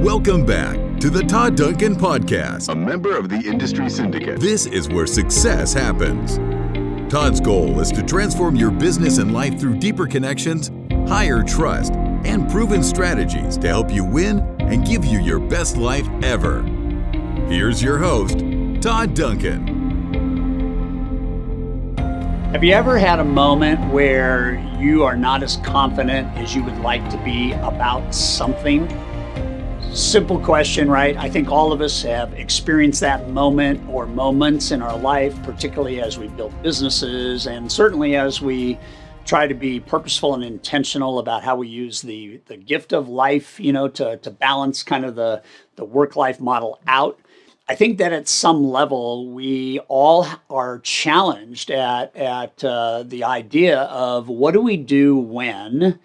Welcome back to the Todd Duncan Podcast, a member of the Industry Syndicate. This is where success happens. Todd's goal is to transform your business and life through deeper connections, higher trust, and proven strategies to help you win and give you your best life ever. Here's your host, Todd Duncan. Have you ever had a moment where you are not as confident as you would like to be about something? Simple question, right? I think all of us have experienced that moment or moments in our life, particularly as we build businesses and certainly as we try to be purposeful and intentional about how we use the, the gift of life, you know, to, to balance kind of the, the work life model out. I think that at some level we all are challenged at at uh, the idea of what do we do when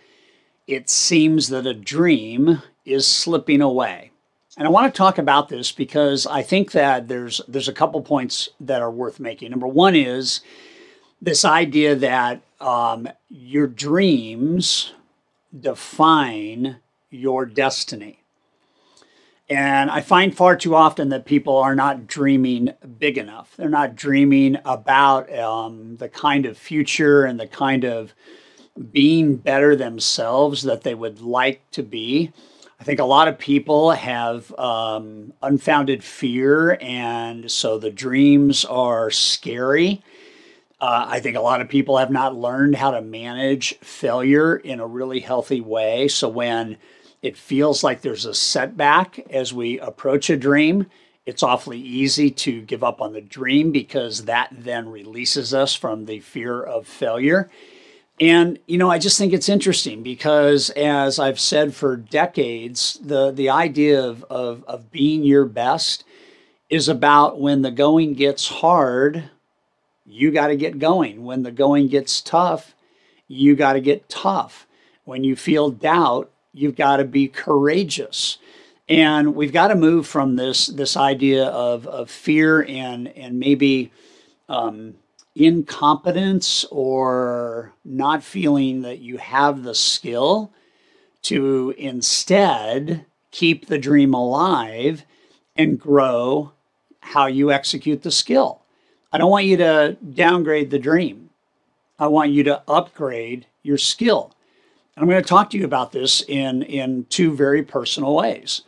it seems that a dream is slipping away. And I want to talk about this because I think that there's there's a couple points that are worth making. Number one is this idea that um, your dreams define your destiny. And I find far too often that people are not dreaming big enough. They're not dreaming about um, the kind of future and the kind of being better themselves that they would like to be. I think a lot of people have um, unfounded fear, and so the dreams are scary. Uh, I think a lot of people have not learned how to manage failure in a really healthy way. So when it feels like there's a setback as we approach a dream, it's awfully easy to give up on the dream because that then releases us from the fear of failure. And you know, I just think it's interesting because, as I've said for decades, the the idea of of, of being your best is about when the going gets hard, you got to get going. When the going gets tough, you got to get tough. When you feel doubt, you've got to be courageous. And we've got to move from this this idea of of fear and and maybe. Um, incompetence or not feeling that you have the skill to instead keep the dream alive and grow how you execute the skill. I don't want you to downgrade the dream. I want you to upgrade your skill. And I'm going to talk to you about this in, in two very personal ways.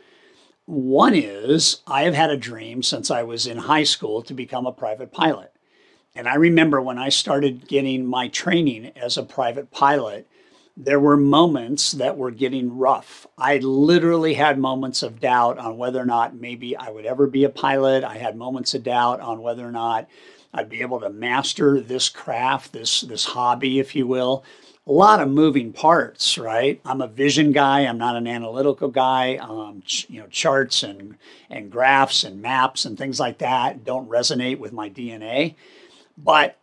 One is I have had a dream since I was in high school to become a private pilot. And I remember when I started getting my training as a private pilot, there were moments that were getting rough. I literally had moments of doubt on whether or not maybe I would ever be a pilot. I had moments of doubt on whether or not I'd be able to master this craft, this this hobby, if you will. A lot of moving parts, right? I'm a vision guy. I'm not an analytical guy. Um, ch- you know, charts and and graphs and maps and things like that don't resonate with my DNA. But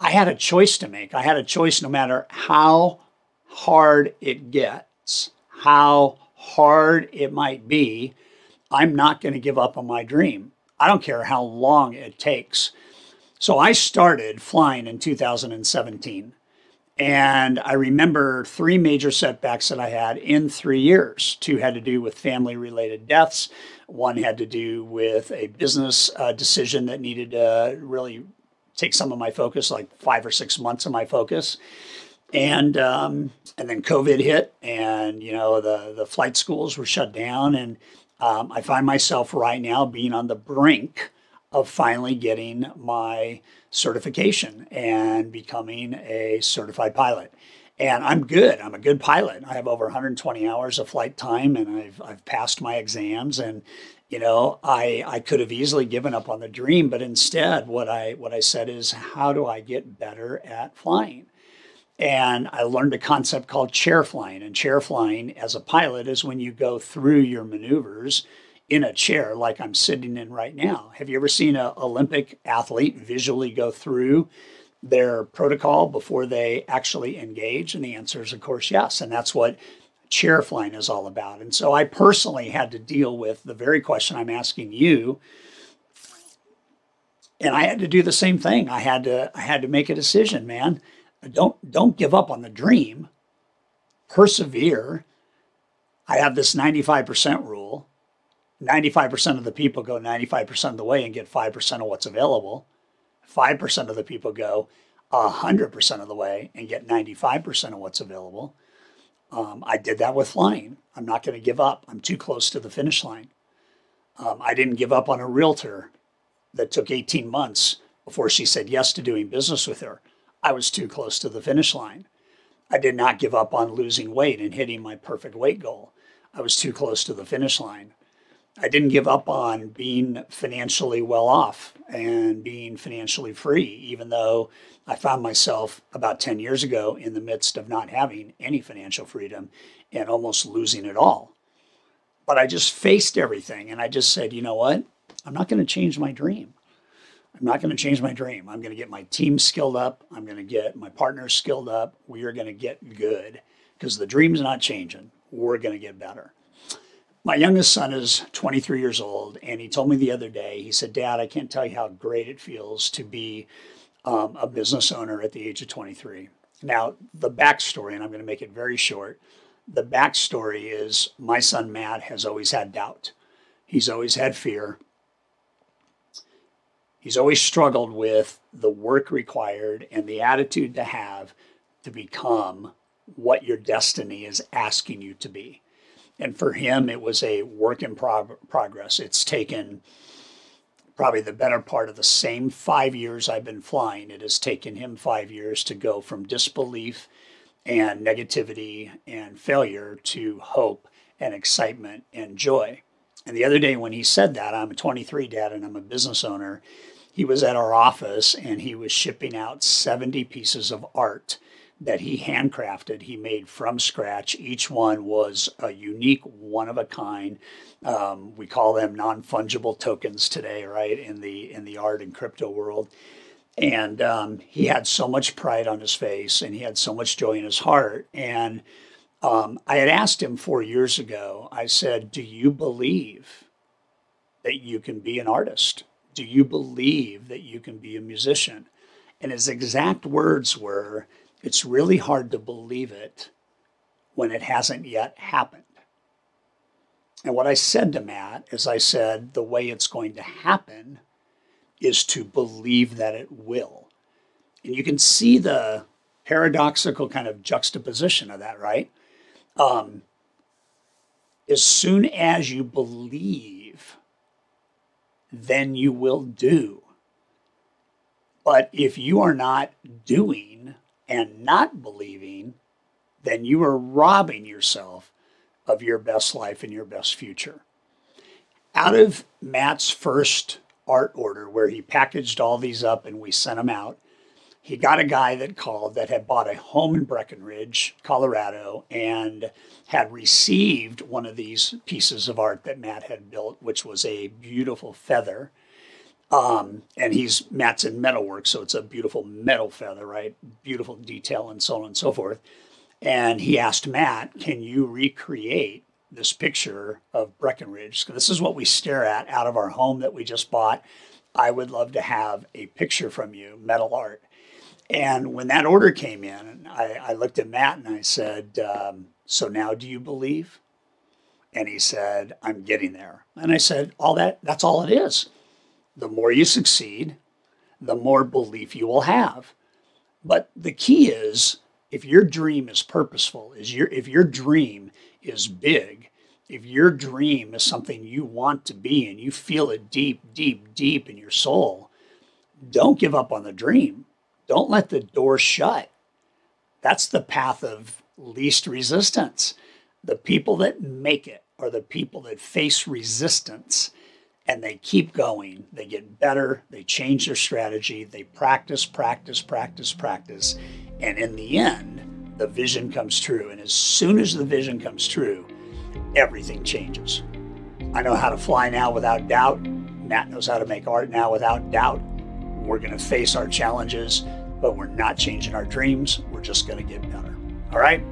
I had a choice to make. I had a choice no matter how hard it gets, how hard it might be, I'm not going to give up on my dream. I don't care how long it takes. So I started flying in 2017. And I remember three major setbacks that I had in three years. Two had to do with family related deaths, one had to do with a business uh, decision that needed to really take some of my focus, like five or six months of my focus. And um, and then COVID hit, and you know the the flight schools were shut down, and um, I find myself right now being on the brink of finally getting my certification and becoming a certified pilot. And I'm good. I'm a good pilot. I have over 120 hours of flight time, and I've I've passed my exams, and you know i i could have easily given up on the dream but instead what i what i said is how do i get better at flying? And i learned a concept called chair flying and chair flying as a pilot is when you go through your maneuvers in a chair like i'm sitting in right now. Have you ever seen an olympic athlete visually go through their protocol before they actually engage? And the answer is of course yes. And that's what chair flying is all about. And so I personally had to deal with the very question I'm asking you. And I had to do the same thing. I had to I had to make a decision, man. Don't don't give up on the dream. Persevere. I have this 95% rule. 95% of the people go 95% of the way and get 5% of what's available. 5% of the people go 100% of the way and get 95% of what's available. Um, I did that with flying. I'm not going to give up. I'm too close to the finish line. Um, I didn't give up on a realtor that took 18 months before she said yes to doing business with her. I was too close to the finish line. I did not give up on losing weight and hitting my perfect weight goal. I was too close to the finish line. I didn't give up on being financially well off and being financially free, even though I found myself about 10 years ago in the midst of not having any financial freedom and almost losing it all. But I just faced everything and I just said, you know what? I'm not going to change my dream. I'm not going to change my dream. I'm going to get my team skilled up. I'm going to get my partners skilled up. We are going to get good because the dream's not changing. We're going to get better. My youngest son is 23 years old, and he told me the other day, he said, Dad, I can't tell you how great it feels to be um, a business owner at the age of 23. Now, the backstory, and I'm going to make it very short the backstory is my son Matt has always had doubt, he's always had fear. He's always struggled with the work required and the attitude to have to become what your destiny is asking you to be. And for him, it was a work in prog- progress. It's taken probably the better part of the same five years I've been flying. It has taken him five years to go from disbelief and negativity and failure to hope and excitement and joy. And the other day when he said that, I'm a 23 dad and I'm a business owner, he was at our office and he was shipping out 70 pieces of art that he handcrafted. He made from scratch. Each one was a unique, one of a kind. Um, we call them non fungible tokens today, right? In the in the art and crypto world. And um, he had so much pride on his face, and he had so much joy in his heart. And um, I had asked him four years ago. I said, "Do you believe that you can be an artist? Do you believe that you can be a musician?" And his exact words were, it's really hard to believe it when it hasn't yet happened. And what I said to Matt is I said, the way it's going to happen is to believe that it will. And you can see the paradoxical kind of juxtaposition of that, right? Um, as soon as you believe, then you will do. But if you are not doing, and not believing, then you are robbing yourself of your best life and your best future. Out of Matt's first art order, where he packaged all these up and we sent them out, he got a guy that called that had bought a home in Breckenridge, Colorado, and had received one of these pieces of art that Matt had built, which was a beautiful feather um, and he's Matt's in metalwork, so it's a beautiful metal feather, right? Beautiful detail and so on and so forth. And he asked Matt, "Can you recreate this picture of Breckenridge? This is what we stare at out of our home that we just bought. I would love to have a picture from you, metal art." And when that order came in, I, I looked at Matt and I said, um, "So now, do you believe?" And he said, "I'm getting there." And I said, "All that—that's all it is." The more you succeed, the more belief you will have. But the key is if your dream is purposeful, is your if your dream is big, if your dream is something you want to be and you feel it deep, deep, deep in your soul, don't give up on the dream. Don't let the door shut. That's the path of least resistance. The people that make it are the people that face resistance and they keep going. They get better, they change their strategy, they practice, practice, practice, practice. And in the end, the vision comes true. And as soon as the vision comes true, everything changes. I know how to fly now without doubt. Matt knows how to make art now without doubt. We're going to face our challenges, but we're not changing our dreams. We're just going to get better. All right?